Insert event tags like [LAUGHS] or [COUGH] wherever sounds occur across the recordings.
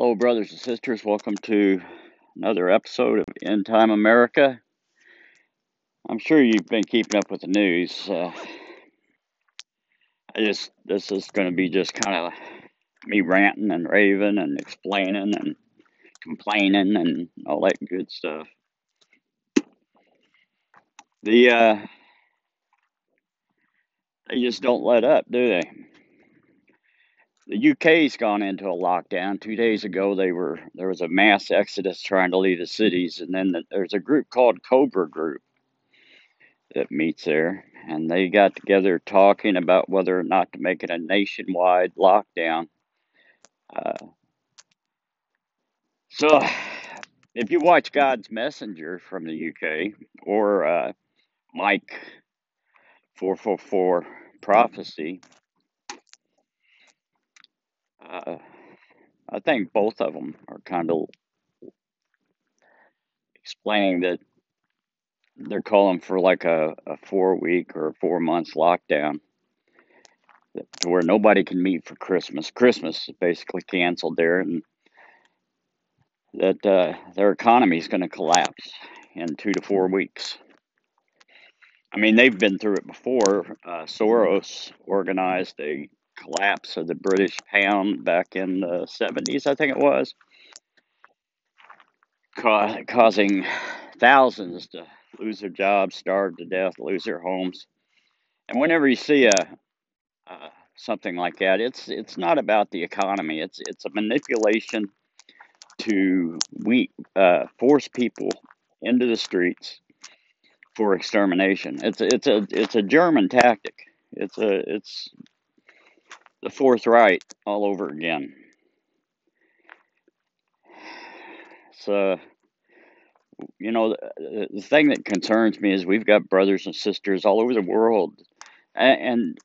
Hello, brothers and sisters. Welcome to another episode of End Time America. I'm sure you've been keeping up with the news. Uh, I just, this is going to be just kind of me ranting and raving and explaining and complaining and all that good stuff. The, uh, they just don't let up, do they? The UK's gone into a lockdown. Two days ago, they were there was a mass exodus trying to leave the cities, and then the, there's a group called Cobra Group that meets there, and they got together talking about whether or not to make it a nationwide lockdown. Uh, so, if you watch God's Messenger from the UK or uh, Mike four four four prophecy Uh, I think both of them are kind of explaining that they're calling for like a, a four week or four months lockdown where nobody can meet for Christmas. Christmas is basically canceled there, and that uh, their economy is going to collapse in two to four weeks. I mean, they've been through it before. Uh, Soros organized a collapse of the British pound back in the 70s, I think it was, ca- causing thousands to lose their jobs, starve to death, lose their homes. And whenever you see a uh, something like that, it's it's not about the economy. It's it's a manipulation to we uh, force people into the streets for extermination. It's it's a it's a German tactic. It's a it's the Fourth Reich all over again. So you know the, the thing that concerns me is we've got brothers and sisters all over the world, and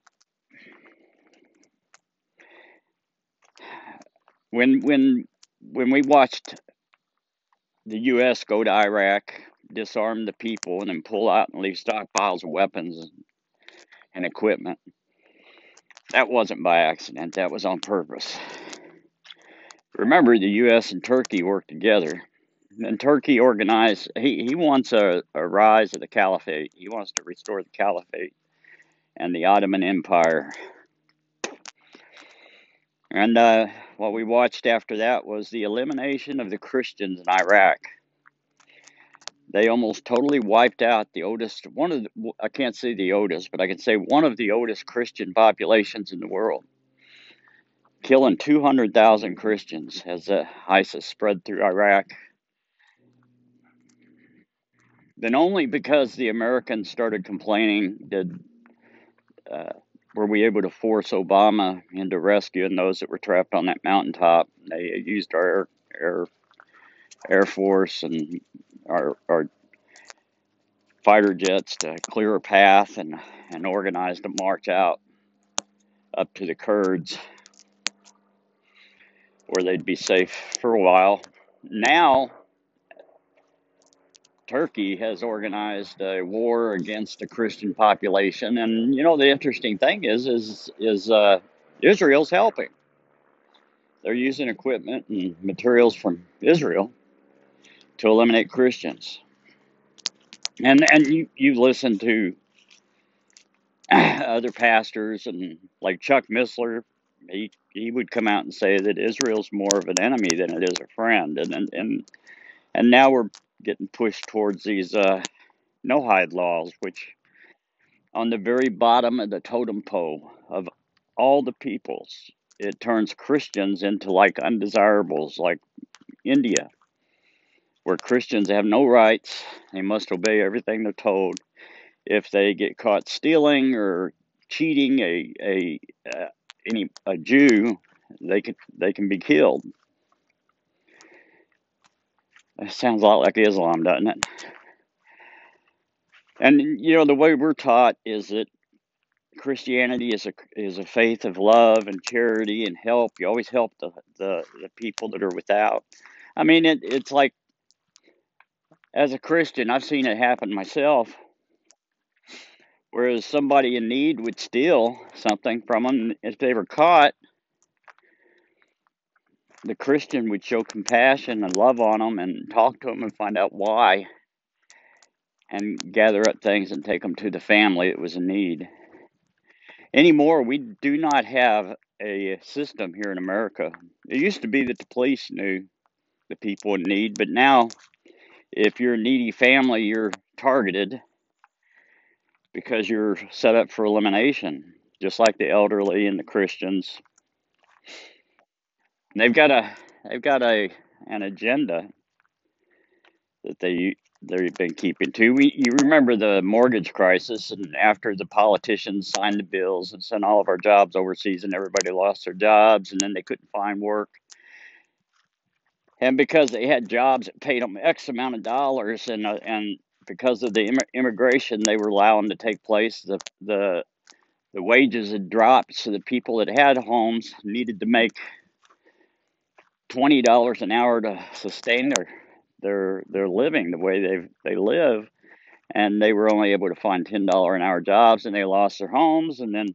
when when when we watched the U.S. go to Iraq, disarm the people, and then pull out and leave stockpiles of weapons and equipment, that wasn't by accident. That was on purpose. Remember, the U.S. and Turkey worked together. And Turkey organized, he, he wants a, a rise of the caliphate. He wants to restore the caliphate and the Ottoman Empire. And uh, what we watched after that was the elimination of the Christians in Iraq. They almost totally wiped out the oldest, one of the, I can't say the oldest, but I can say one of the oldest Christian populations in the world killing 200,000 Christians as ISIS spread through Iraq. Then only because the Americans started complaining did uh, were we able to force Obama into rescuing those that were trapped on that mountaintop. They used our air, air force and our our fighter jets to clear a path and and organize a march out up to the Kurds where they'd be safe for a while. Now, Turkey has organized a war against the Christian population, and you know the interesting thing is, is, is uh, Israel's helping. They're using equipment and materials from Israel to eliminate Christians. And and you you listen to [CLEARS THROAT] other pastors and like Chuck Missler, he he would come out and say that Israel's more of an enemy than it is a friend, and and and, and now we're getting pushed towards these uh, Noahide laws, which on the very bottom of the totem pole of all the peoples, it turns Christians into like undesirables, like India, where Christians have no rights, they must obey everything they're told. If they get caught stealing or cheating a a uh, any a Jew, they can they can be killed. That sounds a lot like Islam, doesn't it? And you know the way we're taught is that Christianity is a is a faith of love and charity and help. You always help the the, the people that are without. I mean, it, it's like as a Christian, I've seen it happen myself. Whereas somebody in need would steal something from them if they were caught, the Christian would show compassion and love on them and talk to them and find out why and gather up things and take them to the family that was in need. Anymore, we do not have a system here in America. It used to be that the police knew the people in need, but now if you're a needy family, you're targeted because you're set up for elimination, just like the elderly and the Christians. They've got a they've got a an agenda that they they've been keeping to. We, you remember the mortgage crisis, and after the politicians signed the bills and sent all of our jobs overseas, and everybody lost their jobs, and then they couldn't find work. And because they had jobs that paid them X amount of dollars, and uh, and because of the imm- immigration they were allowing to take place, the the the wages had dropped, so the people that had homes needed to make twenty dollars an hour to sustain their their their living the way they they live, and they were only able to find ten dollar an hour jobs, and they lost their homes, and then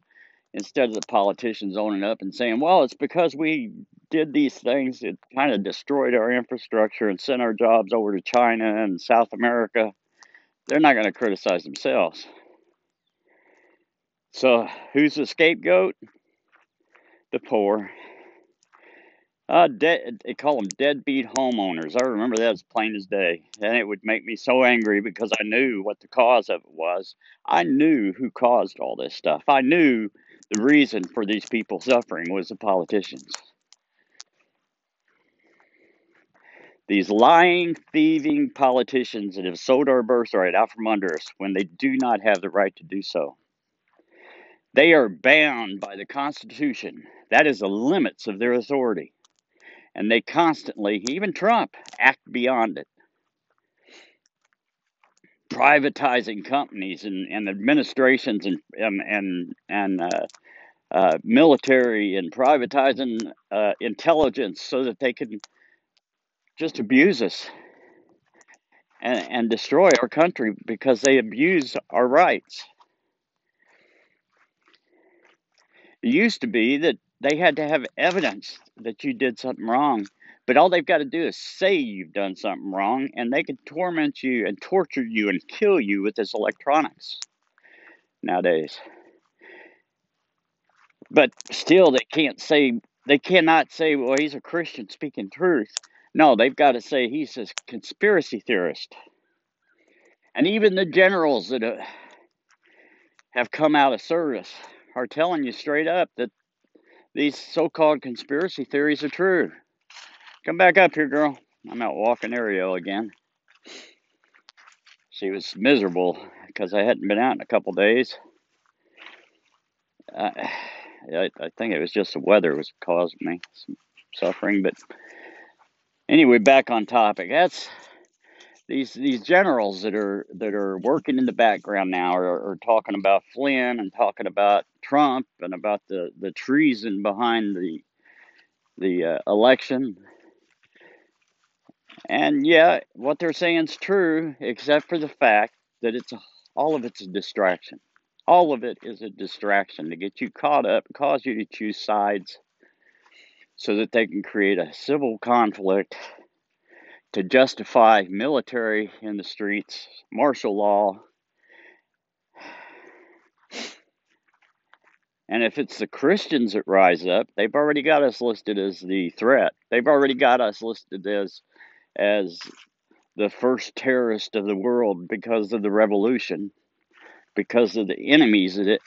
instead of the politicians owning up and saying, "Well, it's because we did these things, it kind of destroyed our infrastructure and sent our jobs over to China and South America," they're not going to criticize themselves. So, who's the scapegoat? The poor. Uh, de- they call them deadbeat homeowners. I remember that as plain as day. And it would make me so angry because I knew what the cause of it was. I knew who caused all this stuff. I knew the reason for these people suffering was the politicians. These lying, thieving politicians that have sold our birthright out from under us when they do not have the right to do so. They are bound by the Constitution. That is the limits of their authority. And they constantly, even Trump, act beyond it. Privatizing companies and, and administrations and and and, and uh, uh, military and privatizing uh, intelligence so that they can just abuse us and, and destroy our country because they abuse our rights. It used to be that they had to have evidence that you did something wrong, but all they've got to do is say you've done something wrong, and they can torment you and torture you and kill you with this electronics nowadays. But still, they can't say, they cannot say, well, he's a Christian speaking truth. No, they've got to say he's a conspiracy theorist. And even the generals that uh, have come out of service are telling you straight up that these so called conspiracy theories are true. Come back up here, girl. I'm out walking Ariel again. She was miserable because I hadn't been out in a couple days. Uh, [SIGHS] I, I think it was just the weather was causing me some suffering. But anyway, back on topic. That's these these generals that are that are working in the background now are, are talking about Flynn and talking about Trump and about the, the treason behind the the uh, election. And yeah, what they're saying is true, except for the fact that it's all of it's a distraction. All of it is a distraction to get you caught up, cause you to choose sides, so that they can create a civil conflict to justify military in the streets, martial law. And if it's the Christians that rise up, they've already got us listed as the threat. They've already got us listed as as the first terrorist of the world because of the revolution, because of the enemies that it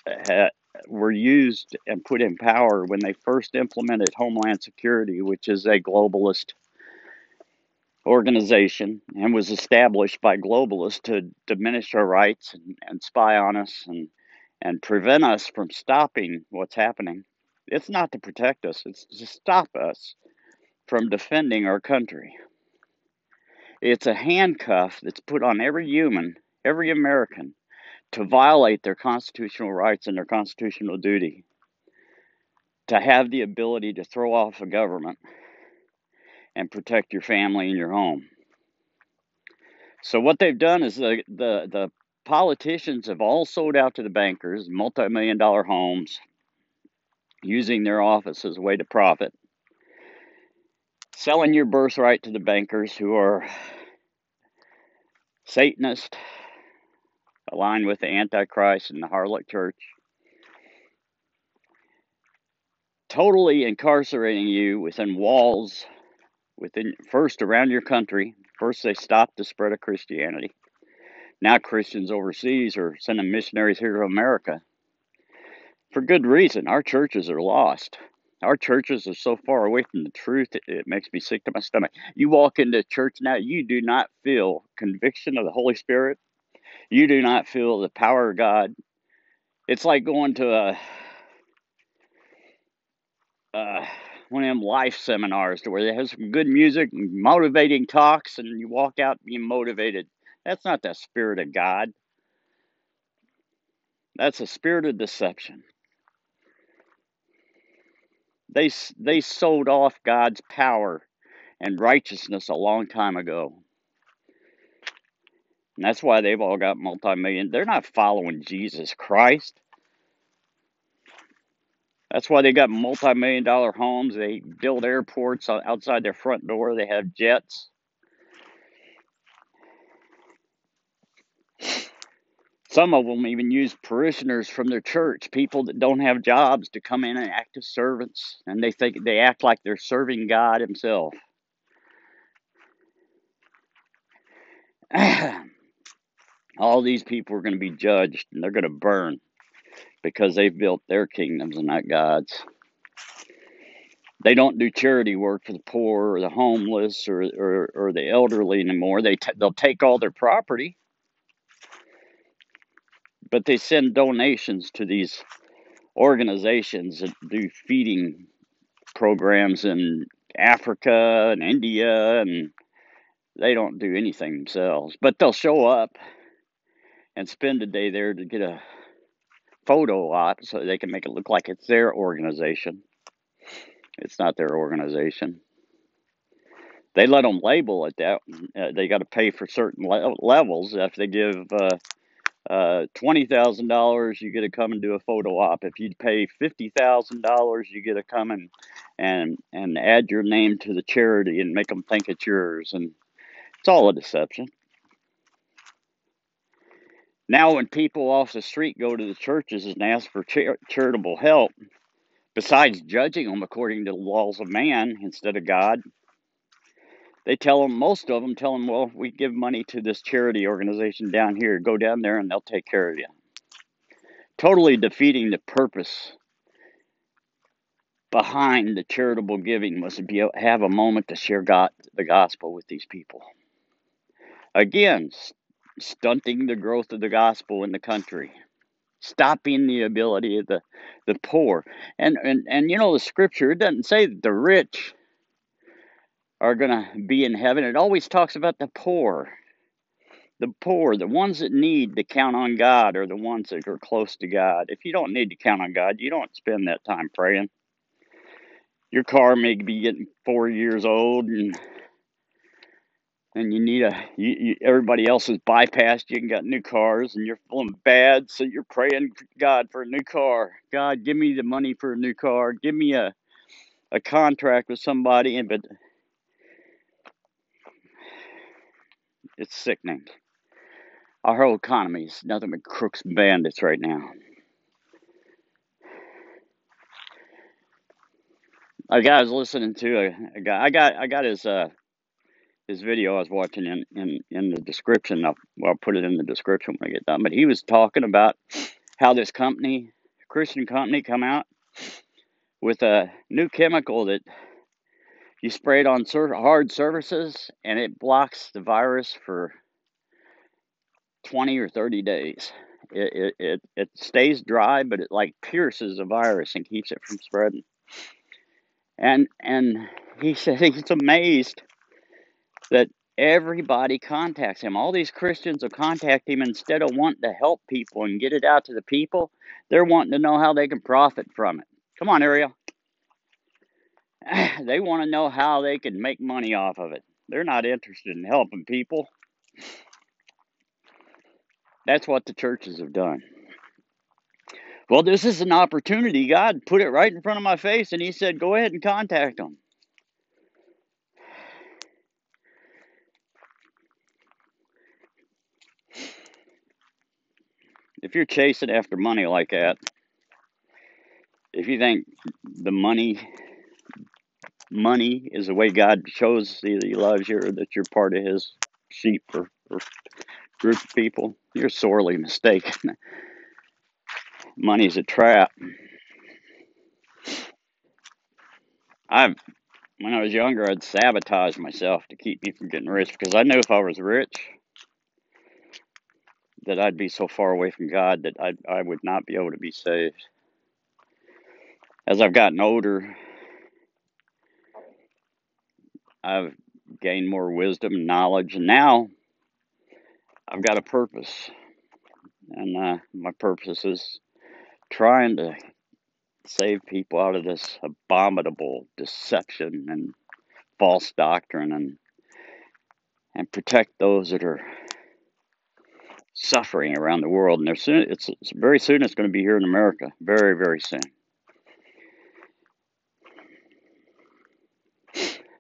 were used and put in power when they first implemented Homeland Security, which is a globalist organization and was established by globalists to diminish our rights and, and spy on us and, and prevent us from stopping what's happening. It's not to protect us, it's to stop us from defending our country. It's a handcuff that's put on every human, every American, to violate their constitutional rights and their constitutional duty, to have the ability to throw off a government and protect your family and your home. So what they've done is the the, the politicians have all sold out to the bankers, multi-million dollar homes, using their office as a way to profit. selling your birthright to the bankers who are Satanist, aligned with the Antichrist and the harlot church, totally incarcerating you within walls, within first around your country. First, they stopped the spread of Christianity. Now, Christians overseas are sending missionaries here to America for good reason. Our churches are lost. Our churches are so far away from the truth, it, it makes me sick to my stomach. You walk into church now, you do not feel conviction of the Holy Spirit. You do not feel the power of God. It's like going to a uh, one of them life seminars to where they have some good music and motivating talks, and you walk out being motivated. That's not the spirit of God. That's a spirit of deception. They they sold off God's power and righteousness a long time ago. And that's why they've all got multi-million. They're not following Jesus Christ. That's why they got multi-million dollar homes. They build airports outside their front door. They have jets. Some of them even use parishioners from their church, people that don't have jobs, to come in and act as servants, and they think they act like they're serving God Himself. [CLEARS THROAT] All these people are going to be judged, and they're going to burn because they've built their kingdoms and not God's. They don't do charity work for the poor or the homeless or, or, or the elderly anymore. They t- they'll take all their property but they send donations to these organizations that do feeding programs in Africa and India, and they don't do anything themselves. But they'll show up and spend a day there to get a photo op so they can make it look like it's their organization. It's not their organization. They let them label it that. Uh, they got to pay for certain le- levels. If they give uh, uh, twenty thousand dollars, you get to come and do a photo op. If you pay fifty thousand dollars, you get to come and and and add your name to the charity and make them think it's yours. And it's all a deception. Now, when people off the street go to the churches and ask for char- charitable help, besides judging them according to the laws of man instead of God, they tell them most of them tell them well we give money to this charity organization down here. Go down there and they'll take care of you. Totally defeating the purpose behind the charitable giving was to be have a moment to share God the gospel with these people. Again stunting the growth of the gospel in the country stopping the ability of the the poor and and and you know the scripture it doesn't say that the rich are going to be in heaven. It always talks about the poor. The poor, the ones that need to count on God, are the ones that are close to God. If you don't need to count on God, you don't spend that time praying. Your car may be getting four years old, and and you need a you, you, everybody else has bypassed you got new cars, and you're feeling bad, so you're praying God for a new car. God, give me the money for a new car. Give me a a contract with somebody, and but It's sickening. Our whole economy is nothing but crooks and bandits right now. A guy was listening to a, a, guy. I got I got his uh his video I was watching in in in the description. I'll, I'll put it in the description when I get done. But he was talking about how this company, Christian company, come out with a new chemical that you spray it on sur- hard surfaces and it blocks the virus for 20 or 30 days. It, it, it, it stays dry, but it like pierces the virus and keeps it from spreading. And, and he said [LAUGHS] he's amazed that everybody contacts him. All these Christians will contact him instead of wanting to help people and get it out to the people. They're wanting to know how they can profit from it. Come on, Ariel. [SIGHS] they want to know how they can make money off of it. They're not interested in helping people. That's what the churches have done. Well, this is an opportunity. God put it right in front of my face, and He said, Go ahead and contact them. If you're chasing after money like that, if you think the money money is the way God shows that He loves you or that you're part of His sheep or, or group of people, you're sorely mistaken. [LAUGHS] Money's a trap. I've when I was younger, I'd sabotage myself to keep me from getting rich because I knew if I was rich, that I'd be so far away from God that I I would not be able to be saved. As I've gotten older, I've gained more wisdom and knowledge, and now I've got a purpose, and uh, my purpose is trying to save people out of this abominable deception and false doctrine, and and protect those that are suffering around the world. And soon, it's, it's very soon it's going to be here in America, very very soon.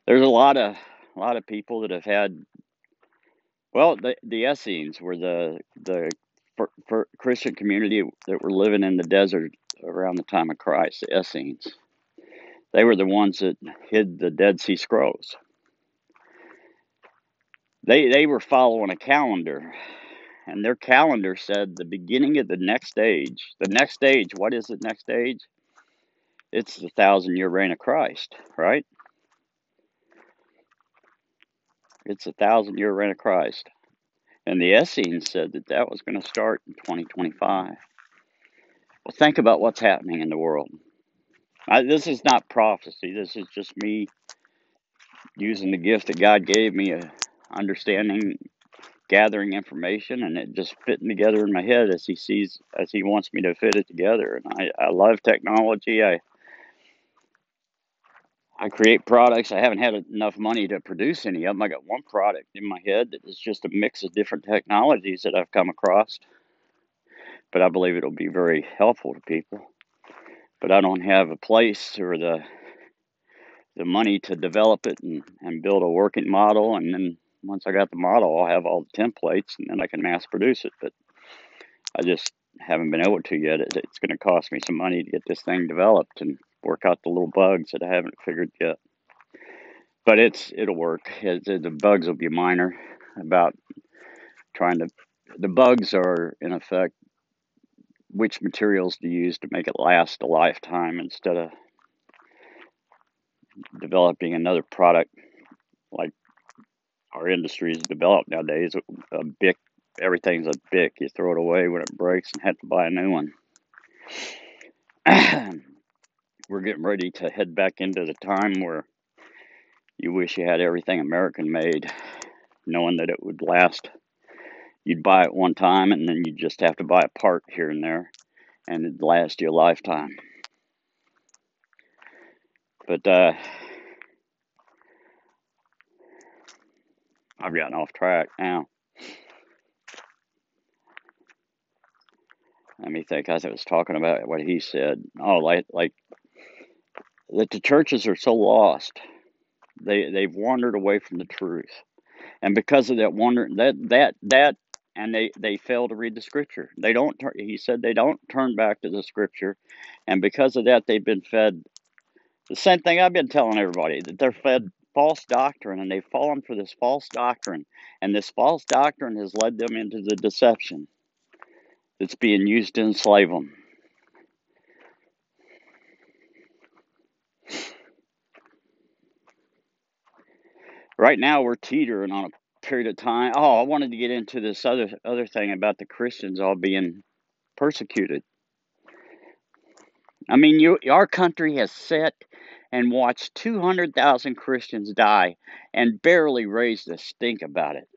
There's a lot of a lot of people that have had well the the Essenes were the the for, for Christian community that were living in the desert around the time of Christ, the Essenes. They were the ones that hid the Dead Sea Scrolls. They they were following a calendar, and their calendar said the beginning of the next age. The next age, what is the next age? It's the thousand year reign of Christ, right? It's a thousand year reign of Christ. And the Essenes said that that was going to start in 2025. Well, think about what's happening in the world. I, this is not prophecy. This is just me using the gift that God gave me, uh, understanding, gathering information, and it just fitting together in my head as He sees, as He wants me to fit it together. And I, I love technology. I I create products. I haven't had enough money to produce any of them. I got one product in my head that is just a mix of different technologies that I've come across, but I believe it'll be very helpful to people. But I don't have a place or the the money to develop it and, and build a working model. And then once I got the model, I'll have all the templates and then I can mass produce it. But I just haven't been able to yet. It's going to cost me some money to get this thing developed and work out the little bugs that I haven't figured yet. But it's it'll work. It, the bugs will be minor. About trying to the bugs are in effect which materials to use to make it last a lifetime instead of developing another product like our industry is developed nowadays. A bic, everything's a bic. You throw it away when it breaks and have to buy a new one. [CLEARS THROAT] We're getting ready to head back into the time where you wish you had everything American made, knowing that it would last. You'd buy it one time and then you'd just have to buy a part here and there, and it'd last you a lifetime. But uh, I've gotten off track now. Let me think. I was talking about what he said. Oh, like like that the churches are so lost. They they've wandered away from the truth, and because of that wander, that that that, and they they fail to read the scripture. They don't. Turn, he said they don't turn back to the scripture, and because of that, they've been fed the same thing I've been telling everybody that they're fed false doctrine, and they've fallen for this false doctrine, and this false doctrine has led them into the deception that's being used to enslave them. Right now, we're teetering on a period of time. Oh, I wanted to get into this other other thing about the Christians all being persecuted. I mean, you our country has sat and watched 200,000 Christians die and barely raised a stink about it.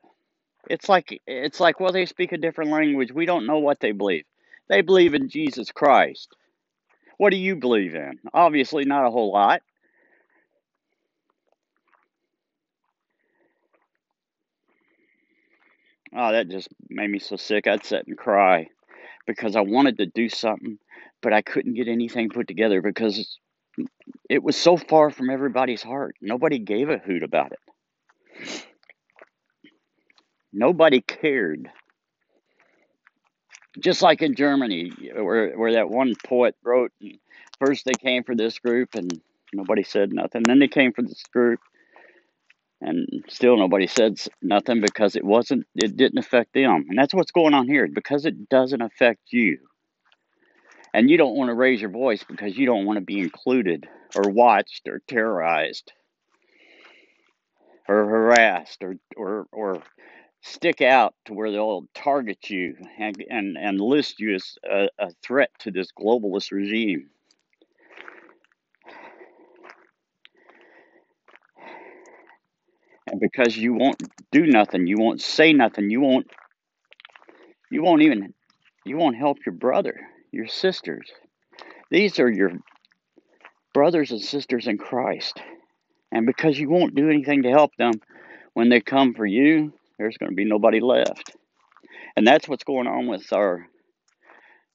It's like it's like well they speak a different language. We don't know what they believe. They believe in Jesus Christ. What do you believe in? Obviously not a whole lot. Oh, that just made me so sick. I'd sit and cry because I wanted to do something, but I couldn't get anything put together because it was so far from everybody's heart. Nobody gave a hoot about it. Nobody cared. Just like in Germany, where where that one poet wrote, first they came for this group and nobody said nothing. Then they came for this group and still nobody said nothing because it wasn't it didn't affect them. And that's what's going on here because it doesn't affect you. And you don't want to raise your voice because you don't want to be included or watched or terrorized or harassed or or or stick out to where they'll target you and and, and list you as a, a threat to this globalist regime. And because you won't do nothing, you won't say nothing, you won't you won't even you won't help your brother, your sisters. These are your brothers and sisters in Christ. And because you won't do anything to help them, when they come for you, there's going to be nobody left. And that's what's going on with our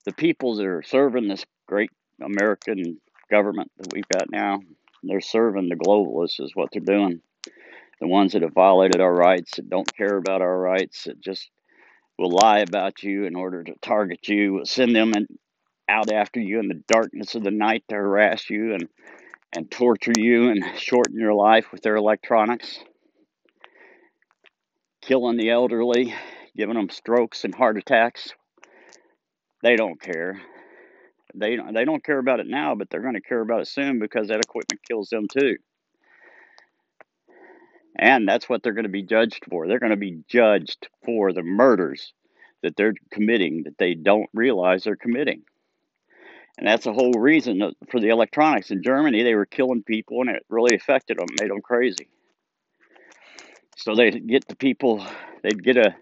the peoples that are serving this great American government that we've got now. They're serving the globalists is what they're doing. The ones that have violated our rights, that don't care about our rights, that just will lie about you in order to target you, send them in, out after you in the darkness of the night to harass you and, and torture you and shorten your life with their electronics, killing the elderly, giving them strokes and heart attacks. They don't care. They don't, they don't care about it now, but they're going to care about it soon because that equipment kills them too. And that's what they're going to be judged for. They're going to be judged for the murders that they're committing that they don't realize they're committing. And that's the whole reason for the electronics. In Germany, they were killing people and it really affected them, made them crazy. So they'd get the people, they'd get a,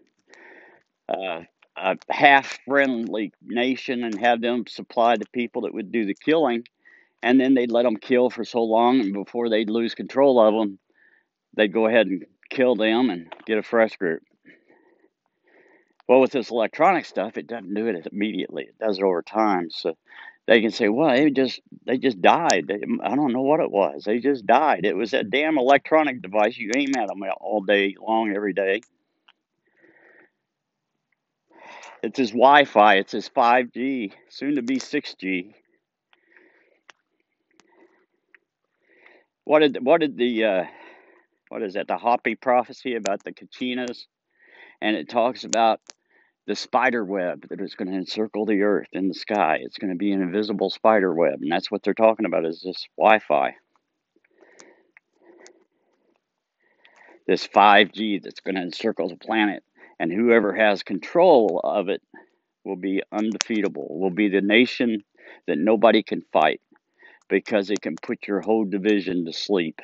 a, a half friendly nation and have them supply the people that would do the killing. And then they'd let them kill for so long, and before they'd lose control of them, they'd go ahead and kill them and get a fresh group. Well, with this electronic stuff, it doesn't do it immediately. It does it over time. So they can say, "Well, they just they just died. They, I don't know what it was. They just died. It was that damn electronic device you aim at them all day long, every day. It's his Wi-Fi. It's his 5G, soon to be 6G. What did what did the uh, what is that? The Hopi prophecy about the Kachinas, and it talks about the spider web that is going to encircle the earth in the sky. It's going to be an invisible spider web, and that's what they're talking about is this Wi-Fi. This 5G that's going to encircle the planet, and whoever has control of it will be undefeatable. Will be the nation that nobody can fight because it can put your whole division to sleep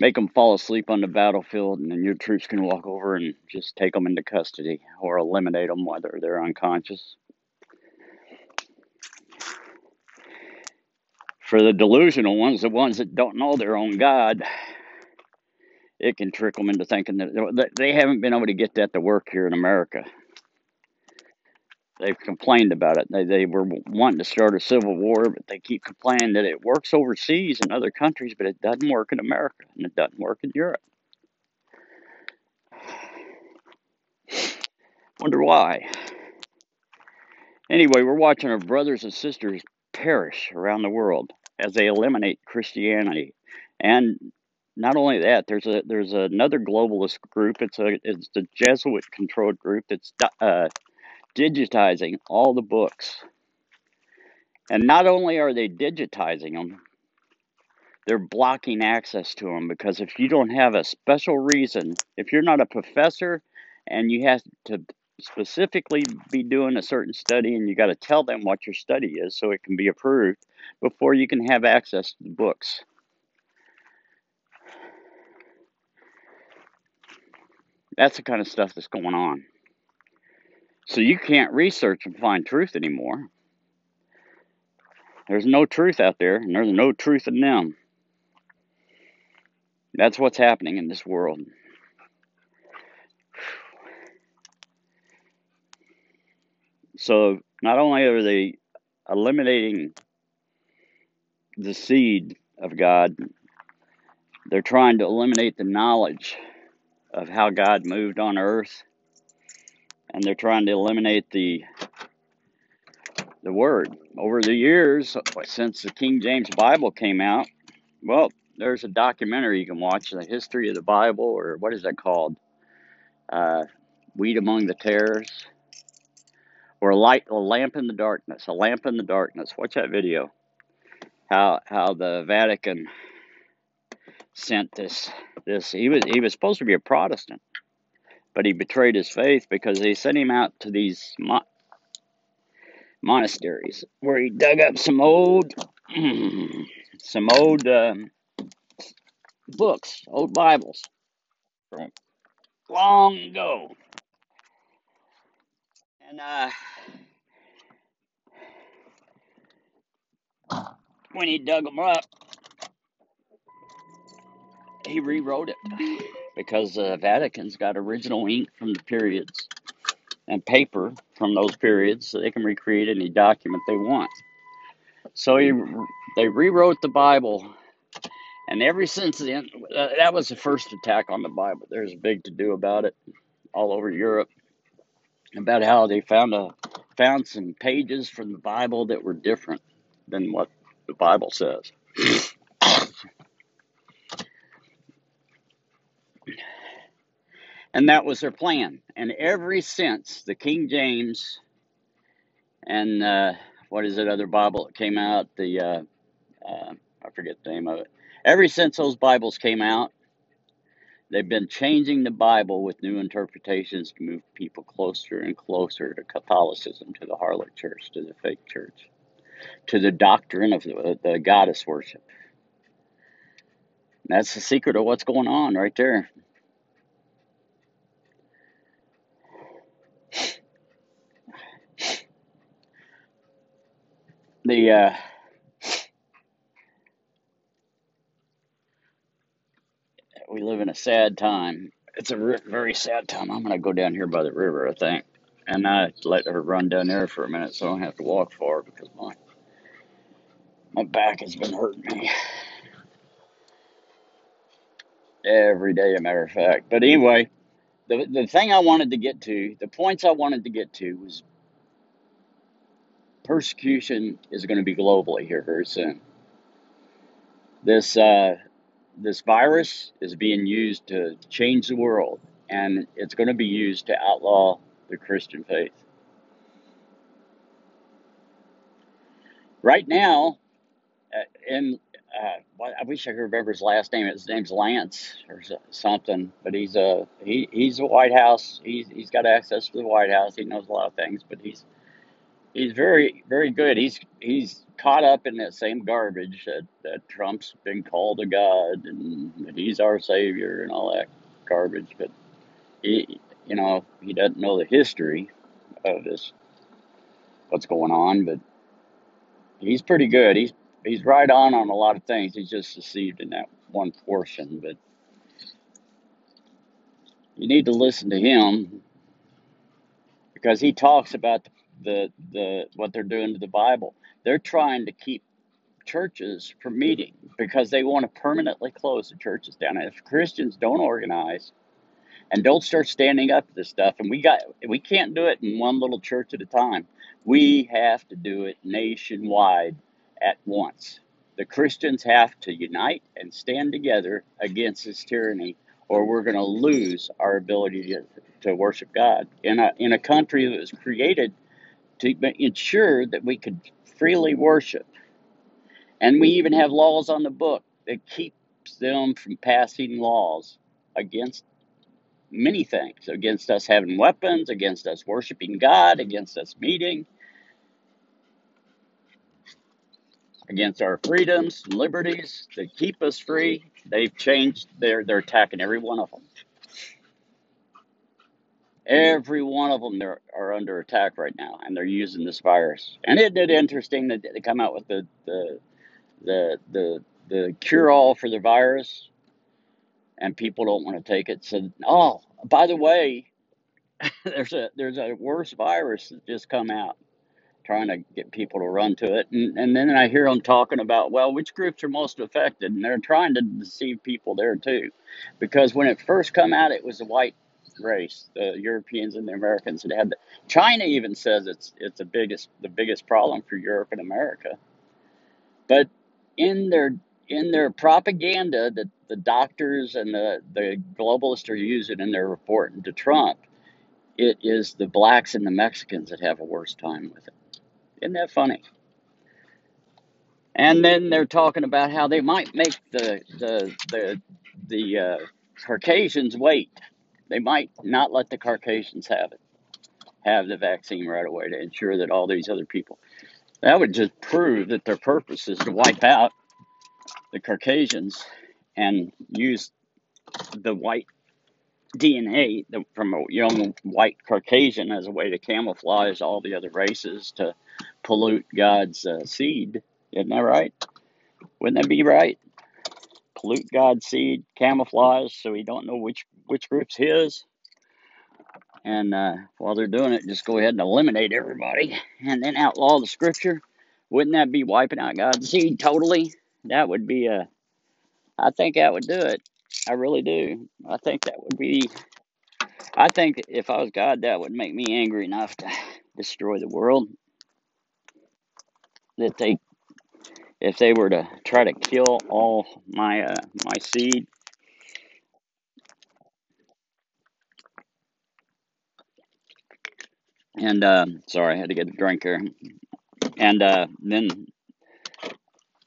make them fall asleep on the battlefield, and then your troops can walk over and just take them into custody or eliminate them whether they're unconscious. For the delusional ones, the ones that don't know their own God, it can trick them into thinking that they haven't been able to get that to work here in America. They've complained about it. They, they were wanting to start a civil war, but they keep complaining that it works overseas in other countries, but it doesn't work in America and it doesn't work in Europe. [SIGHS] Wonder why. Anyway, we're watching our brothers and sisters perish around the world as they eliminate Christianity. And not only that, there's a there's another globalist group. It's a it's the Jesuit controlled group that's uh, digitizing all the books. And not only are they digitizing them, they're blocking access to them because if you don't have a special reason, if you're not a professor and you have to specifically be doing a certain study and you got to tell them what your study is so it can be approved before you can have access to the books. That's the kind of stuff that's going on. So you can't research and find truth anymore. There's no truth out there, and there's no truth in them. That's what's happening in this world. So not only are they eliminating the seed of God, they're trying to eliminate the knowledge of how God moved on earth and they're trying to eliminate the the Word. Over the years, since the King James Bible came out, well, there's a documentary you can watch, the history of the Bible, or what is that called? Uh, Weed Among the Tares, or light, a lamp in the darkness, a lamp in the darkness. Watch that video. How how the Vatican sent this this. He was he was supposed to be a Protestant, but he betrayed his faith because they sent him out to these mo- monasteries where he dug up some old [CLEARS THROAT] some old um, books, old Bibles from long ago, and uh, when he dug them up, he rewrote it because the Vatican's got original ink from the periods and paper from those periods, so they can recreate any document they want. So he, they rewrote the Bible, and ever since then, uh, that was the first attack on the Bible. There's a big to do about it all over Europe about how they found a found some pages from the Bible that were different than what the Bible says. [CLEARS THROAT] And that was their plan. And ever since the King James and uh, what is it other Bible that came out? The uh, uh, I forget the name of it. Ever since those Bibles came out, they've been changing the Bible with new interpretations to move people closer and closer to Catholicism, to the harlot church, to the fake church, to the doctrine of the, the goddess worship. That's the secret of what's going on right there. The uh, we live in a sad time. It's a very sad time. I'm gonna go down here by the river, I think, and I let her run down there for a minute, so I don't have to walk far because my my back has been hurting me every day, a matter of fact. But anyway, the the thing I wanted to get to, the points I wanted to get to was persecution is going to be globally here very soon. This uh, this virus is being used to change the world, and it's going to be used to outlaw the Christian faith. Right now, uh, in uh, I wish I could remember his last name. His name's Lance or something, but he's a he, he's a White House. He's he's got access to the White House. He knows a lot of things, but he's he's very very good. He's he's caught up in that same garbage that, that Trump's been called a god and that he's our savior and all that garbage. But he you know he doesn't know the history of this what's going on. But he's pretty good. He's he's right on on a lot of things. He's just deceived in that one portion. But you need to listen to him because he talks about the the what they're doing to the Bible. They're trying to keep churches from meeting because they want to permanently close the churches down. And if Christians don't organize and don't start standing up to this stuff, and we got we can't do it in one little church at a time. We have to do it nationwide at once. The Christians have to unite and stand together against this tyranny, or we're going to lose our ability to, to worship God in a in a country that was created to ensure that we could freely worship and we even have laws on the book that keeps them from passing laws against many things, against us having weapons, against us worshiping God, against us meeting, against our freedoms liberties that keep us free. They've changed. They're they're attacking every one of them. Every one of them are, are under attack right now, and they're using this virus. And it did interesting that they come out with the the the the, the cure all for the virus and people don't want to take it. So, oh, by the way, [LAUGHS] there's a there's a worse virus that just come out, trying to get people to run to it, and and then I hear them talking about well, which groups are most affected, and they're trying to deceive people there too, because when it first come out, it was the white race, the Europeans and the Americans that had the, China even says it's it's the biggest the biggest problem for Europe and America. But in their in their propaganda that the doctors and the, the globalists are using in their reporting to Trump, it is the blacks and the Mexicans that have a worse time with it. Isn't that funny? And then they're talking about how they might make the the the the uh, Caucasians wait. They might not let the Caucasians have it, have the vaccine right away to ensure that all these other people. That would just prove that their purpose is to wipe out the Caucasians and use the white DNA from a young white Caucasian as a way to camouflage all the other races to pollute God's uh, seed. Isn't that right? Wouldn't that be right? Pollute God's seed, camouflage, so we don't know which which group's his. And uh, while they're doing it, just go ahead and eliminate everybody, and then outlaw the Scripture. Wouldn't that be wiping out God's seed totally? That would be a. I think that would do it. I really do. I think that would be. I think if I was God, that would make me angry enough to [SIGHS] destroy the world. That they, if they were to try to kill all my uh, my seed, and uh, sorry, I had to get a drink here, and uh, then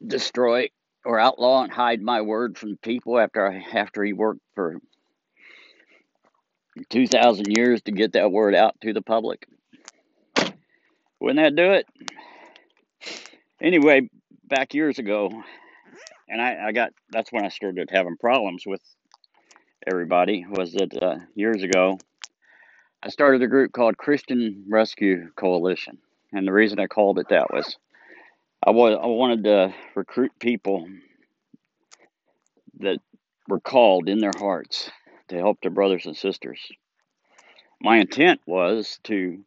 destroy or outlaw and hide my word from people after I, after he worked for two thousand years to get that word out to the public. Wouldn't that do it? Anyway, back years ago, and I, I got that's when I started having problems with everybody. Was that uh, years ago? I started a group called Christian Rescue Coalition, and the reason I called it that was I was I wanted to recruit people that were called in their hearts to help their brothers and sisters. My intent was to,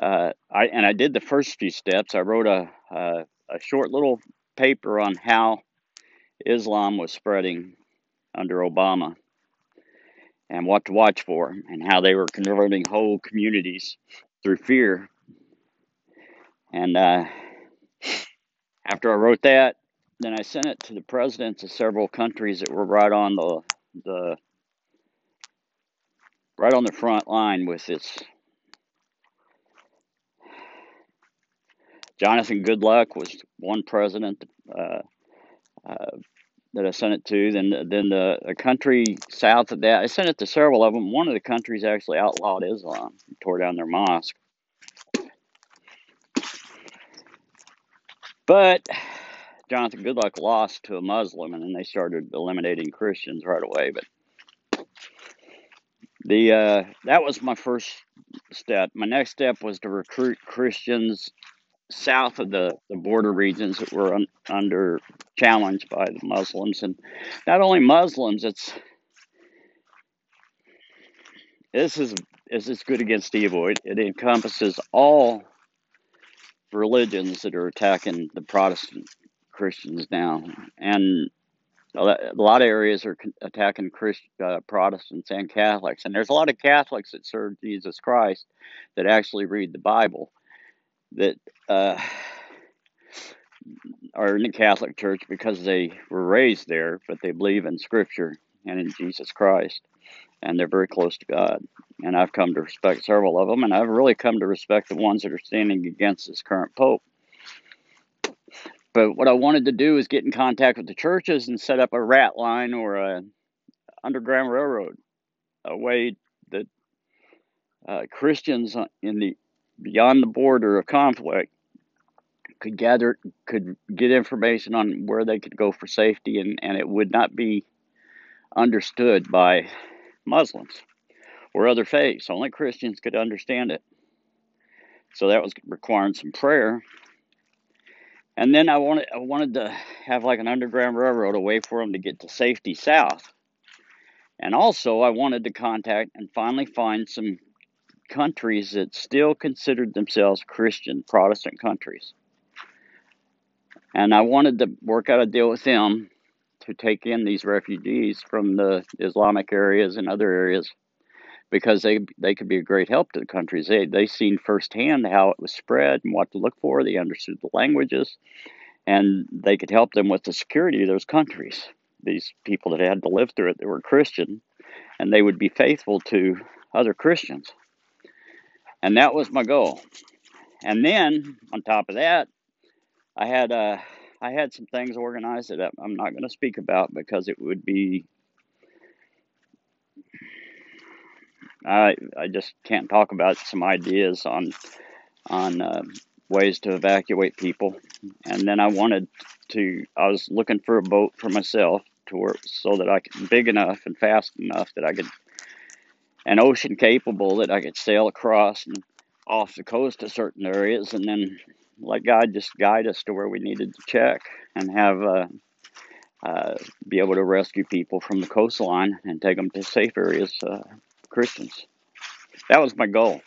uh, I and I did the first few steps. I wrote a a, a short little paper on how Islam was spreading under Obama and what to watch for, and how they were converting whole communities through fear. And uh, after I wrote that, then I sent it to the presidents of several countries that were right on the the right on the front line with this. Jonathan Goodluck was one president uh, uh, that I sent it to. Then, then the, the country south of that, I sent it to several of them. One of the countries actually outlawed Islam, tore down their mosque. But Jonathan Goodluck lost to a Muslim, and then they started eliminating Christians right away. But the uh, that was my first step. My next step was to recruit Christians south of the, the border regions that were un, under challenged by the Muslims, and not only Muslims. It's this is is good against evil. It, it encompasses all religions that are attacking the Protestant Christians now, and a lot of areas are attacking Christ, uh, Protestants and Catholics, and there's a lot of Catholics that serve Jesus Christ that actually read the Bible that uh, are in the Catholic Church because they were raised there, but they believe in Scripture and in Jesus Christ, and they're very close to God. And I've come to respect several of them, and I've really come to respect the ones that are standing against this current Pope. But what I wanted to do is get in contact with the churches and set up a rat line or a underground railroad, a way that uh, Christians in the beyond the border of conflict could gather could get information on where they could go for safety and, and it would not be understood by Muslims or other faiths. Only Christians could understand it. So that was requiring some prayer and then I wanted I wanted to have like an underground railroad, a way for them to get to safety south. And also, I wanted to contact and finally find some countries that still considered themselves Christian Protestant countries. And I wanted to work out a deal with them to take in these refugees from the Islamic areas and other areas because they they could be a great help to the countries. They they seen firsthand how it was spread and what to look for. They understood the languages, and they could help them with the security of those countries. These people that had to live through it, they were Christian, and they would be faithful to other Christians, and that was my goal. And then on top of that, I had uh, I had some things organized that I'm not going to speak about because it would be I I just can't talk about some ideas on on uh, ways to evacuate people. And then I wanted to I was looking for a boat for myself to work so that I could big enough and fast enough that I could an ocean capable that I could sail across and off the coast to certain areas and then let God just guide us to where we needed to check and have uh, uh, be able to rescue people from the coastline and take them to safe areas, uh, Christians. That was my goal.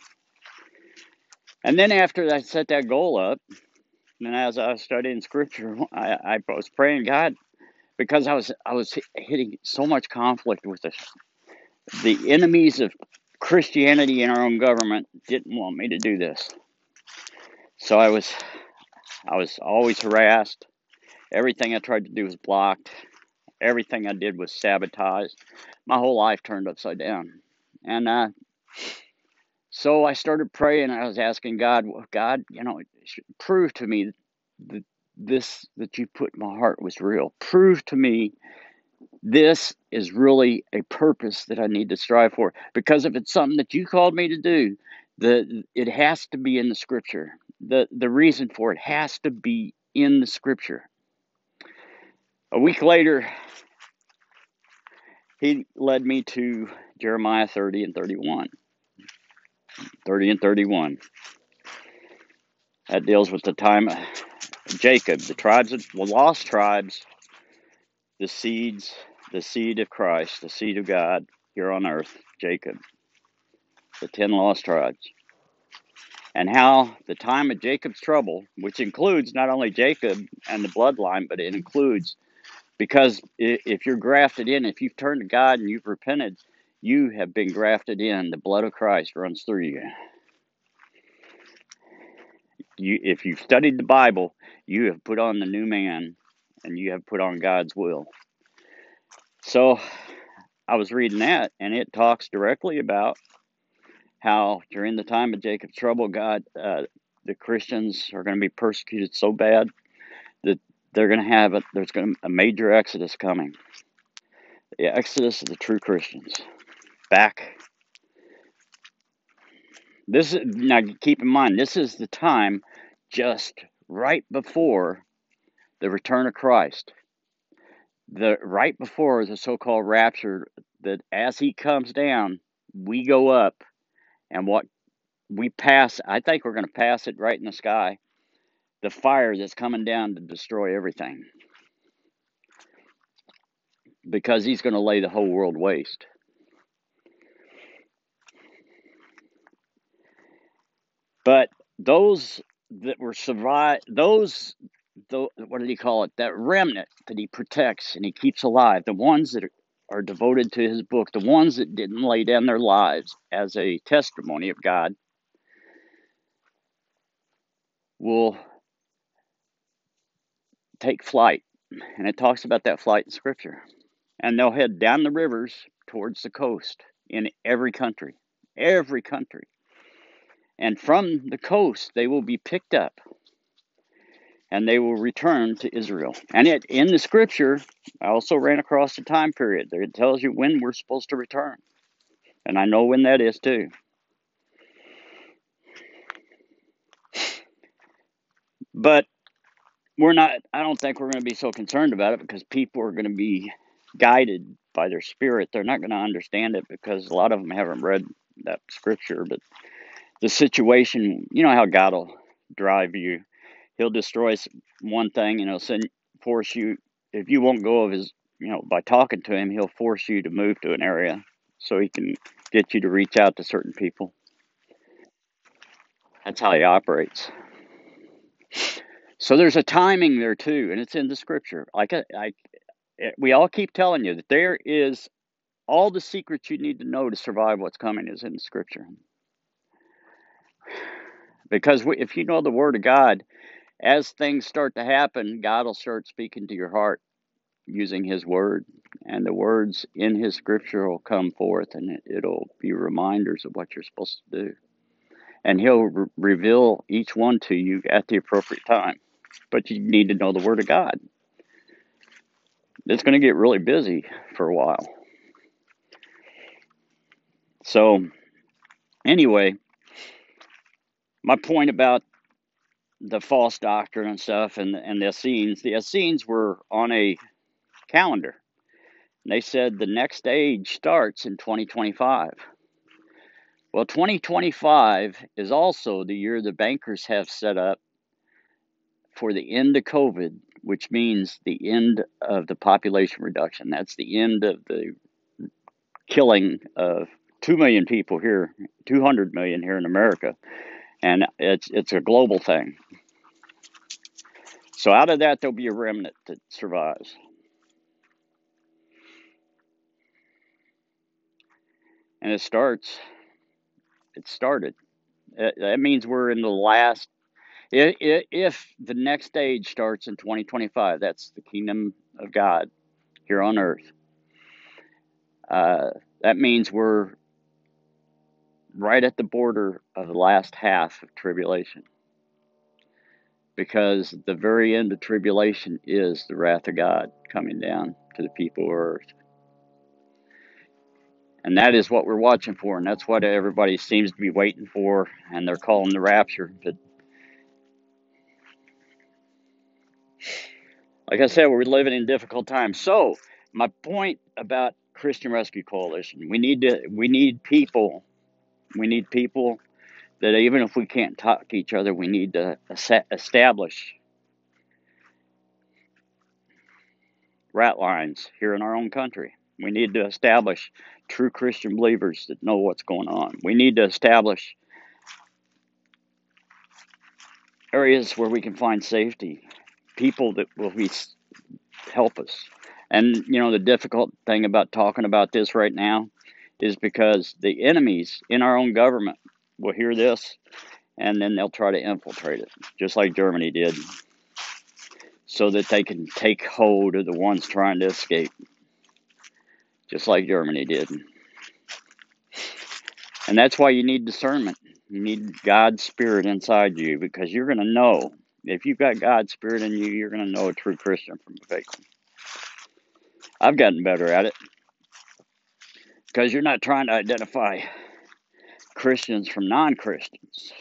And then after I set that goal up, and as I was studying scripture, I, I was praying God because I was I was hitting so much conflict with the the enemies of Christianity in our own government didn't want me to do this. So I was I was always harassed. Everything I tried to do was blocked. Everything I did was sabotaged. My whole life turned upside down. And uh, so I started praying. I was asking God, well, God, you know, prove to me that this that you put in my heart was real. Prove to me this is really a purpose that I need to strive for. Because if it's something that you called me to do, the it has to be in the scripture. The the reason for it has to be in the scripture. A week later, he led me to Jeremiah 30 and 31. 30 and 31. That deals with the time of Jacob, the tribes of the lost tribes, the seeds, the seed of Christ, the seed of God here on earth, Jacob, the 10 lost tribes. And how the time of Jacob's trouble, which includes not only Jacob and the bloodline, but it includes because if you're grafted in, if you've turned to God and you've repented, you have been grafted in. The blood of Christ runs through you. You, if you've studied the Bible, you have put on the new man, and you have put on God's will. So, I was reading that, and it talks directly about how during the time of Jacob's trouble, God, uh, the Christians are going to be persecuted so bad that they're going to have a, there's going to a major exodus coming. The exodus of the true Christians back. This is now keep in mind this is the time just right before the return of Christ. The right before the so-called rapture that as he comes down, we go up and what we pass, I think we're going to pass it right in the sky. The fire that's coming down to destroy everything. Because he's going to lay the whole world waste. But those that were survived, those, the, what did he call it? That remnant that he protects and he keeps alive, the ones that are, are devoted to his book, the ones that didn't lay down their lives as a testimony of God, will take flight. And it talks about that flight in Scripture. And they'll head down the rivers towards the coast in every country. Every country. And from the coast, they will be picked up and they will return to Israel. And it, in the scripture, I also ran across the time period. There it tells you when we're supposed to return. And I know when that is too. But we're not, I don't think we're going to be so concerned about it because people are going to be guided by their spirit. They're not going to understand it because a lot of them haven't read that scripture. But the situation, you know how God will drive you. He'll destroy one thing, and he'll send force you. If you won't go of his, you know, by talking to him, he'll force you to move to an area so he can get you to reach out to certain people. That's how he operates. So there's a timing there too, and it's in the scripture. Like uh, I, I eh, we all keep telling you that there is All the secrets you need to know to survive what's coming is in the scripture. [SIGHS] Because if you know the word of God, as things start to happen, God will start speaking to your heart using his word and the words in his scripture will come forth and it'll be reminders of what you're supposed to do. And he'll re- reveal each one to you at the appropriate time but you need to know the word of god. It's going to get really busy for a while. So anyway my point about the false doctrine and stuff and and the Essenes, the Essenes were on a calendar. They said the next age starts in 2025. Well, 2025 is also the year the bankers have set up for the end of COVID, which means the end of the population reduction. That's the end of the killing of 2 million people here, 200 million here in America. And it's it's a global thing. So out of that there'll be a remnant that survives. and it starts. It started. That means we're in the last. If the next stage starts in 2025, that's the kingdom of God here on earth. Uh, that means we're right at the border of the last half of tribulation. Because the very end of tribulation is the wrath of God coming down to the people of earth. And that is what we're watching for, and that's what everybody seems to be waiting for, and they're calling the rapture. But like I said, we're living in difficult times. So my point about Christian Rescue Coalition, we need to we need people, we need people that even if we can't talk to each other, we need to establish rat lines here in our own country. We need to establish true Christian believers that know what's going on. We need to establish areas where we can find safety, people that will be help us. And you know the difficult thing about talking about this right now is because the enemies in our own government will hear this and then they'll try to infiltrate it, just like Germany did, so that they can take hold of the ones trying to escape just like Germany did. And that's why you need discernment. You need God's Spirit inside you because you're going to know. If you've got God's Spirit in you, you're going to know a true Christian from a fake one. I've gotten better at it because you're not trying to identify Christians from non Christians.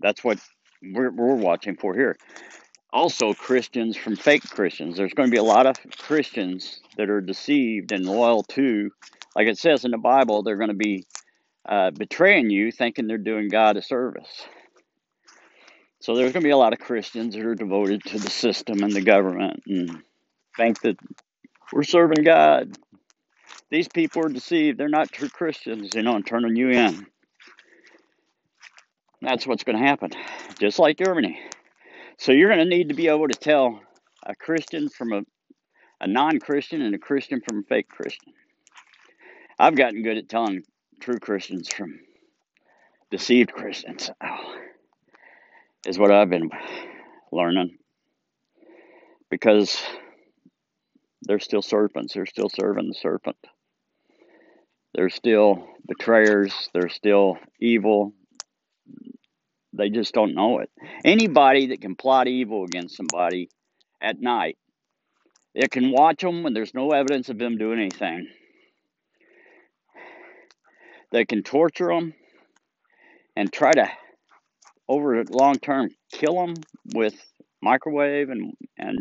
That's what we're, we're watching for here also Christians from fake Christians. There's going to be a lot of Christians that are deceived and loyal to, like it says in the Bible, they're going to be uh, betraying you, thinking they're doing God a service. So there's going to be a lot of Christians that are devoted to the system and the government and think that we're serving God. These people are deceived. They're not true Christians, you know, and turning you in. That's what's going to happen, just like Germany. So you're going to need to be able to tell a Christian from a, a non Christian and a Christian from a fake Christian. I've gotten good at telling true Christians from deceived Christians, oh, is what I've been learning. Because they're still serpents, they're still serving the serpent. They're still betrayers, they're still evil, they just don't know it. Anybody that can plot evil against somebody at night, they can watch them when there's no evidence of them doing anything. They can torture them and try to, over long term, kill them with microwave and and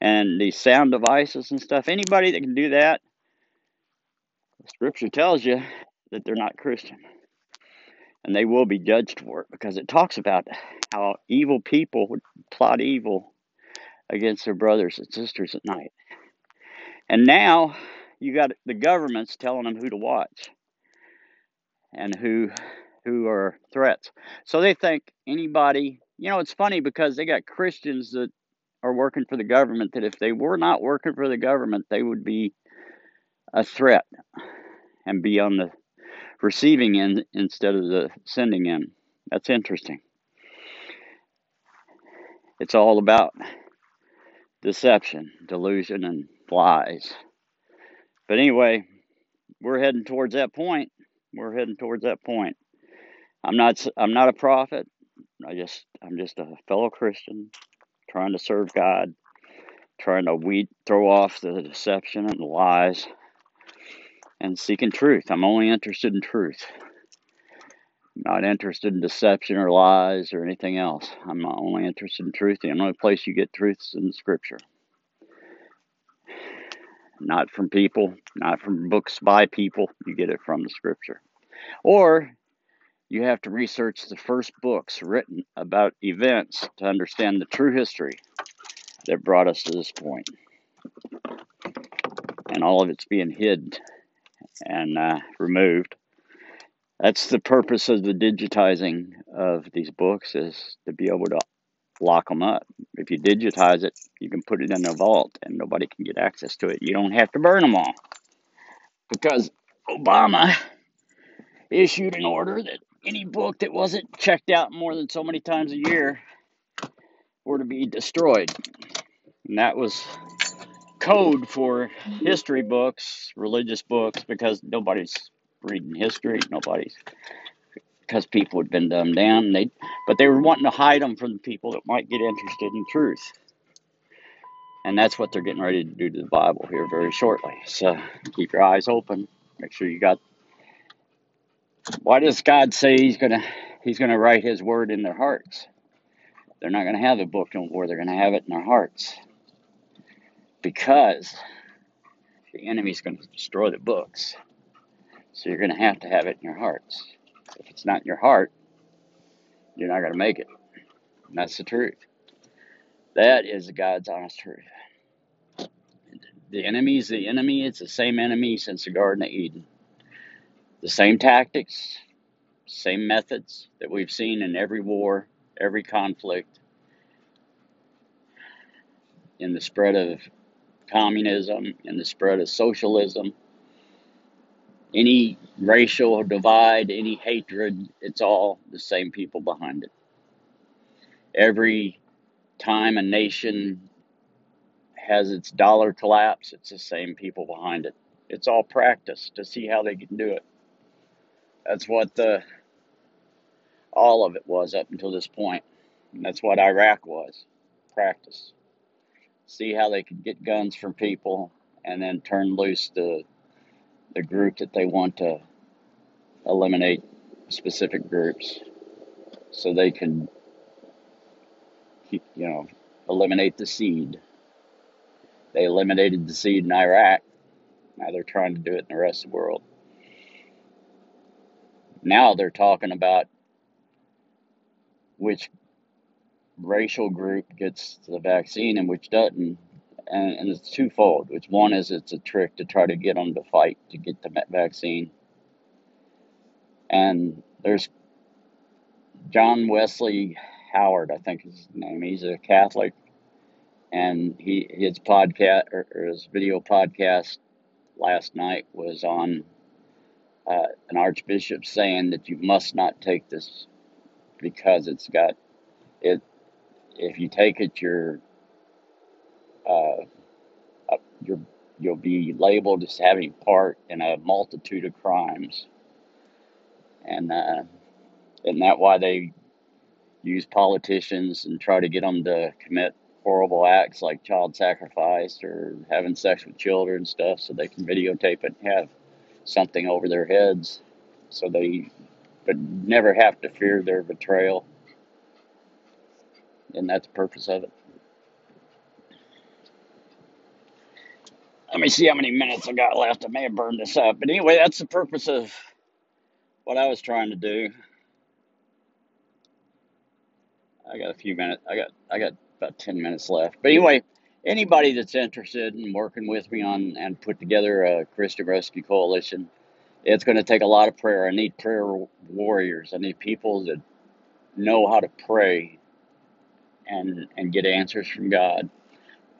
and these sound devices and stuff. Anybody that can do that, Scripture tells you that they're not Christian and they will be judged for it because it talks about how evil people would plot evil against their brothers and sisters at night. And now you got the government's telling them who to watch and who who are threats. So they think anybody, you know, it's funny because they got Christians that are working for the government that if they were not working for the government, they would be a threat. and be on the receiving end instead of the sending end. That's interesting. It's all about deception, delusion, and lies. But anyway, we're heading towards that point. We're heading towards that point. I'm not. I'm not a prophet. I just. I'm just a fellow Christian, trying to serve God, trying to weed, throw off the deception and the lies, and seeking truth. I'm only interested in truth. not interested in deception or lies or anything else. I'm only interested in truth. The only place you get truth is in Scripture not from people, not from books by people. You get it from the scripture. Or you have to research the first books written about events to understand the true history that brought us to this point. And all of it's being hid and uh, removed. That's the purpose of the digitizing of these books is to be able to lock them up. If you digitize it, you can put it in a vault and nobody can get access to it. You don't have to burn them all. Because Obama issued an order that any book that wasn't checked out more than so many times a year were to be destroyed. And that was code for mm-hmm. history books, religious books, because nobody's reading history, nobody's because people had been dumbed down. They, but they were wanting to hide them from the people that might get interested in truth. And that's what they're getting ready to do to the Bible here very shortly. So keep your eyes open. Make sure you got. Why does God say He's gonna He's gonna write His word in their hearts? They're not gonna have the book no more. They're gonna have it in their hearts because the enemy's gonna destroy the books. So you're gonna have to have it in your hearts. If it's not in your heart, you're not going to make it. And that's the truth. That is God's honest truth. The enemy is the enemy. It's the same enemy since the Garden of Eden. The same tactics, same methods that we've seen in every war, every conflict, in the spread of communism, and the spread of socialism, any racial divide, any hatred, it's all the same people behind it. Every time a nation has its dollar collapse, it's the same people behind it. It's all practice to see how they can do it. That's what the all of it was up until this point. And that's what Iraq was. Practice. See how they could get guns from people and then turn loose the the group that they want to eliminate specific groups so they can you know eliminate the seed. They eliminated the seed in iraq. Now they're trying to do it in the rest of the world. Now they're talking about which racial group gets the vaccine and which doesn't and, and it's twofold. Which one is it's a trick to try to get them to fight to get the vaccine, and there's John Wesley Howard, I think is his name. He's a Catholic, and he his podcast or, or his video podcast last night was on uh, an archbishop saying that you must not take this because it's got it. If you take it, you're uh, you're, you'll be labeled as having part in a multitude of crimes. And uh, isn't that why they use politicians and try to get them to commit horrible acts like child sacrifice or having sex with children and stuff so they can videotape it and have something over their heads so they but never have to fear their betrayal. And that's the purpose of it. Let me see how many minutes I got left. I may have burned this up. But anyway, that's the purpose of what I was trying to do. I got a few minutes. I got I got about 10 minutes left. But anyway, anybody that's interested in working with me on and put together a Christian Rescue Coalition, it's going to take a lot of prayer. I need prayer warriors. I need people that know how to pray and and get answers from God.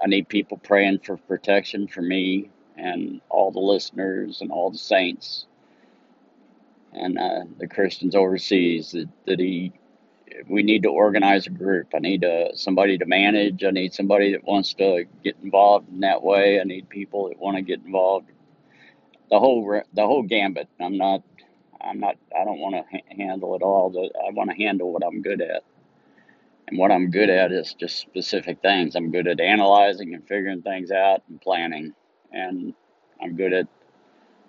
I need people praying for protection for me and all the listeners and all the saints and uh, the Christians overseas that, that he we need to organize a group. I need uh, somebody to manage. I need somebody that wants to get involved in that way. I need people that want to get involved. The whole the whole gambit. I'm not. I'm not. I don't want to ha- handle it all. I want to handle what I'm good at, and what I'm good at is just specific things. I'm good at analyzing and figuring things out and planning, and I'm good at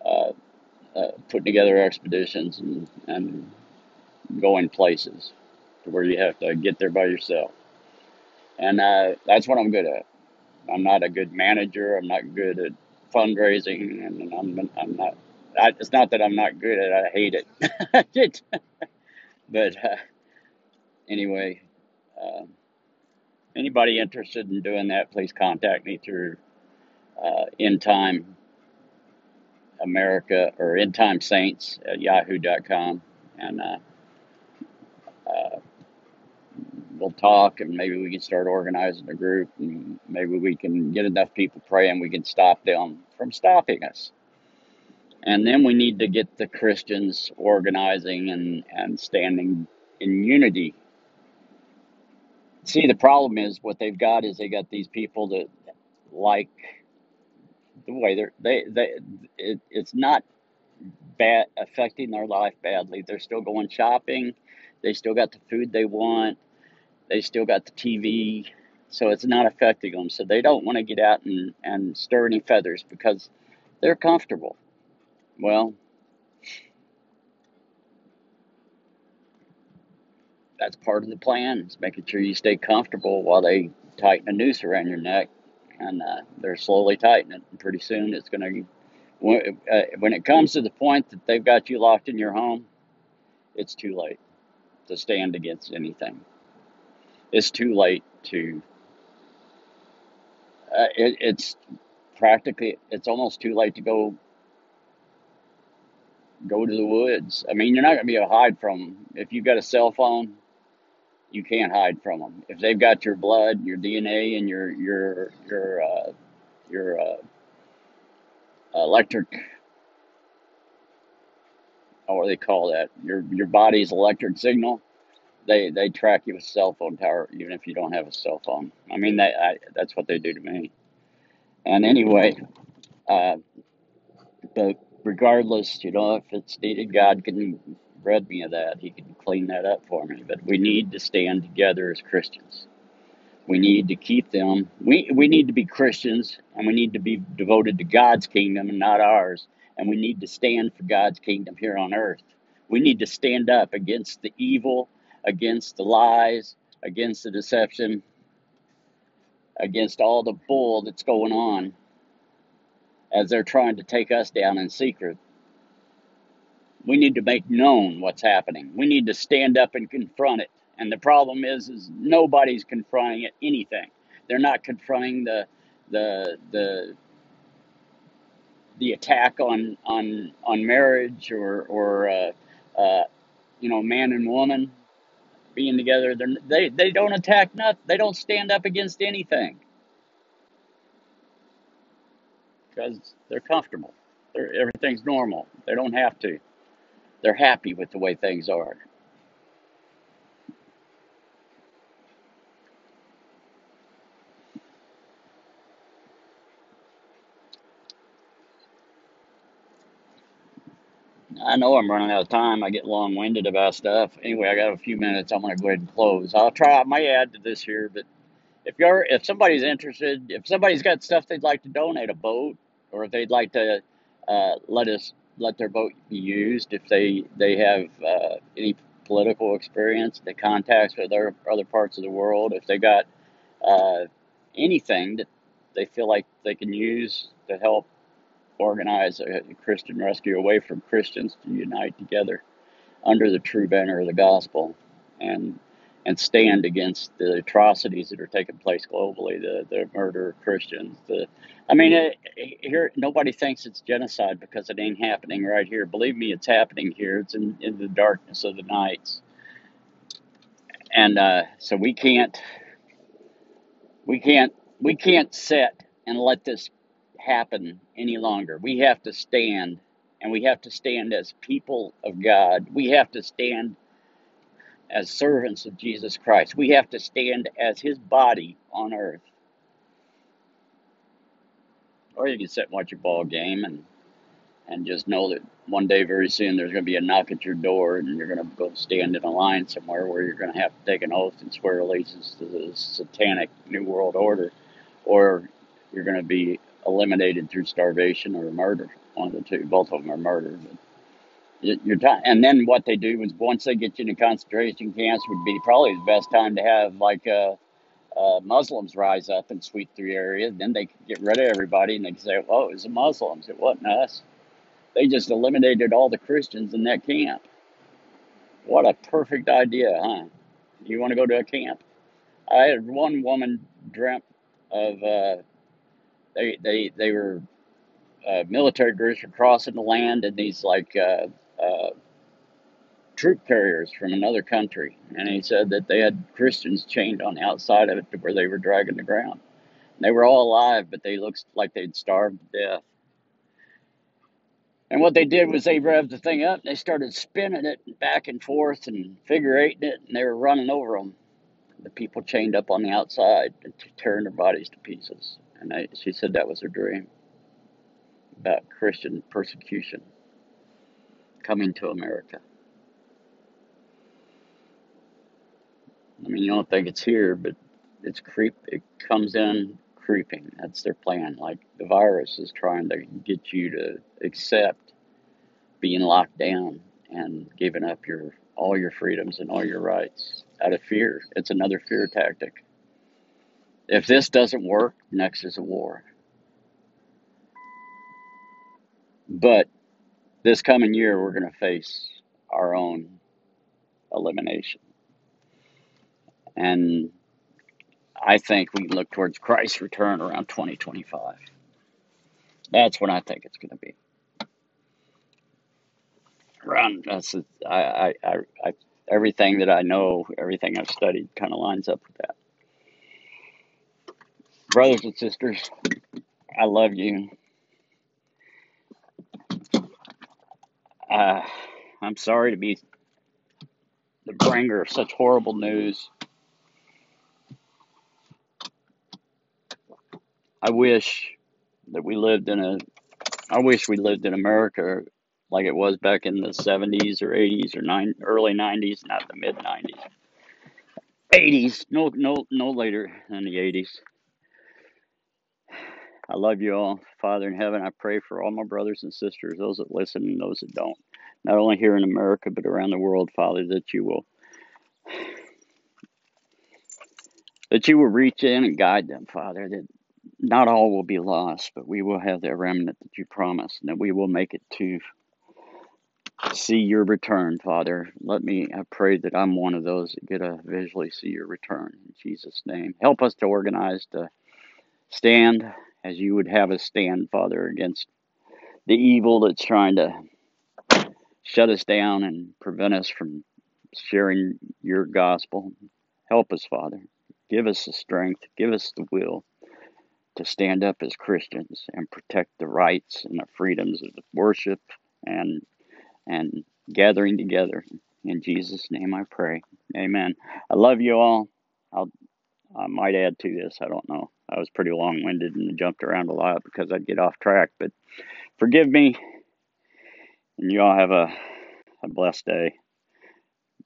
uh, uh, putting together expeditions and, and going places to where you have to get there by yourself. And uh, that's what I'm good at. I'm not a good manager. I'm not good at fundraising, and I'm I'm not. I, it's not that I'm not good at. it. I hate it. [LAUGHS] [LAUGHS] but uh, anyway, uh, anybody interested in doing that, please contact me through uh, End Time America or End Time Saints at yahoo.com, and uh, uh, we'll talk and maybe we can start organizing a group and maybe we can get enough people praying we can stop them from stopping us. And then we need to get the Christians organizing and, and standing in unity. See, the problem is what they've got is they got these people that like the way they're they they it, it's not bad affecting their life badly. They're still going shopping. They still got the food they want they still got the TV, so it's not affecting them. So they don't want to get out and, and stir any feathers because they're comfortable. Well, that's part of the plan is making sure you stay comfortable while they tighten a noose around your neck and uh, they're slowly tightening it and pretty soon it's going to when, uh, when it comes to the point that they've got you locked in your home it's too late to stand against anything it's too late to. Uh, it, it's practically it's almost too late to go go to the woods. I mean, you're not going to be able to hide from them. If you've got a cell phone, you can't hide from them. If they've got your blood, your DNA, and your your your uh, your uh, electric, what do they call that? Your your body's electric signal they they track you with cell phone tower even if you don't have a cell phone. I mean, that that's what they do to me. And anyway, uh, but regardless, you know, if it's needed, God can rid me of that. He can clean that up for me. But we need to stand together as Christians. We need to keep them. We we need to be Christians, and we need to be devoted to God's kingdom and not ours. And we need to stand for God's kingdom here on earth. We need to stand up against the evil against the lies, against the deception, against all the bull that's going on as they're trying to take us down in secret. We need to make known what's happening. We need to stand up and confront it. And the problem is, is nobody's confronting it, anything. They're not confronting the the the the attack on on on marriage or or uh, uh, you know man and woman being together. They're, they they don't attack nothing. They don't stand up against anything because they're comfortable. They're, everything's normal. They don't have to. They're happy with the way things are. I know I'm running out of time. I get long winded about stuff. Anyway, I got a few minutes. I'm going to go ahead and close. I'll try. I may add to this here, but if you're if somebody's interested, if somebody's got stuff they'd like to donate, a boat, or if they'd like to uh, let us let their boat be used, if they they have uh, any political experience, the contacts with other other parts of the world, if they got uh, anything that they feel like they can use to help organize a Christian rescue away from Christians to unite together under the true banner of the gospel. And and stand against the atrocities that are taking place globally, the, the murder of Christians. The, I mean, it, here nobody thinks it's genocide because it ain't happening right here. Believe me, it's happening here. It's in, in the darkness of the nights, and uh, so we can't, we can't, we can't sit and let this happen any longer. We have to stand and we have to stand as people of God. We have to stand as servants of Jesus Christ. We have to stand as his body on earth. Or you can sit and watch a ball game and, and just know that one day very soon there's going to be a knock at your door and you're going to go stand in a line somewhere where you're going to have to take an oath and swear allegiance to the satanic New World Order. Or you're going to be eliminated through starvation or murder. One of the two. Both of them are murder. But your time, and then what they do is once they get you into concentration camps, would be probably the best time to have like uh, uh, Muslims rise up and sweep through the area. Then they could get rid of everybody, and they could say, "Well, it was the Muslims. It wasn't us. They just eliminated all the Christians in that camp." What a perfect idea, huh? You want to go to a camp? I had one woman dreamt of uh, they they they were uh, military groups were crossing the land, and these like uh, uh, troop carriers from another country, and he said that they had Christians chained on the outside of it to where they were dragging the ground. And they were all alive, but they looked like they'd starved to death. And what they did was they revved the thing up, and they started spinning it back and forth and figure eighting it, and they were running over them. The people chained up on the outside and tearing their bodies to pieces. And she said that was her dream about Christian persecution coming to America. I mean, you don't think it's here, but it's creep. It comes in creeping. That's their plan. Like the virus is trying to get you to accept being locked down and giving up your all your freedoms and all your rights out of fear. It's another fear tactic. If this doesn't work, next is a war. But this coming year, we're going to face our own elimination. And I think we look towards Christ's return around 2025. That's when I think it's going to be. Around that's I, I, I, I everything that I know, everything I've studied, kind of lines up with that. Brothers and sisters, I love you. Uh, I'm sorry to be the bringer of such horrible news. I wish that we lived in a. I wish we lived in America like it was back in the 70s or 80s or nine, early 90s, not the mid 90s. 80s, no, no, no later than the 80s. I love you all, Father in heaven. I pray for all my brothers and sisters, those that listen and those that don't, not only here in America but around the world, Father, that you will that you will reach in and guide them, Father. That not all will be lost, but we will have that remnant that you promised, and that we will make it to see your return, Father. Let me, I pray that I'm one of those that get to visually see your return in Jesus' name. Help us to organize to stand as you would have us stand, Father, against the evil that's trying to shut us down and prevent us from sharing your gospel. Help us, Father. Give us the strength, give us the will to stand up as Christians and protect the rights and the freedoms of worship and and gathering together. In Jesus' name I pray. Amen. I love you all. I'll I might add to this. I don't know. I was pretty long winded and jumped around a lot because I'd get off track. But forgive me. And you all have a, a blessed day.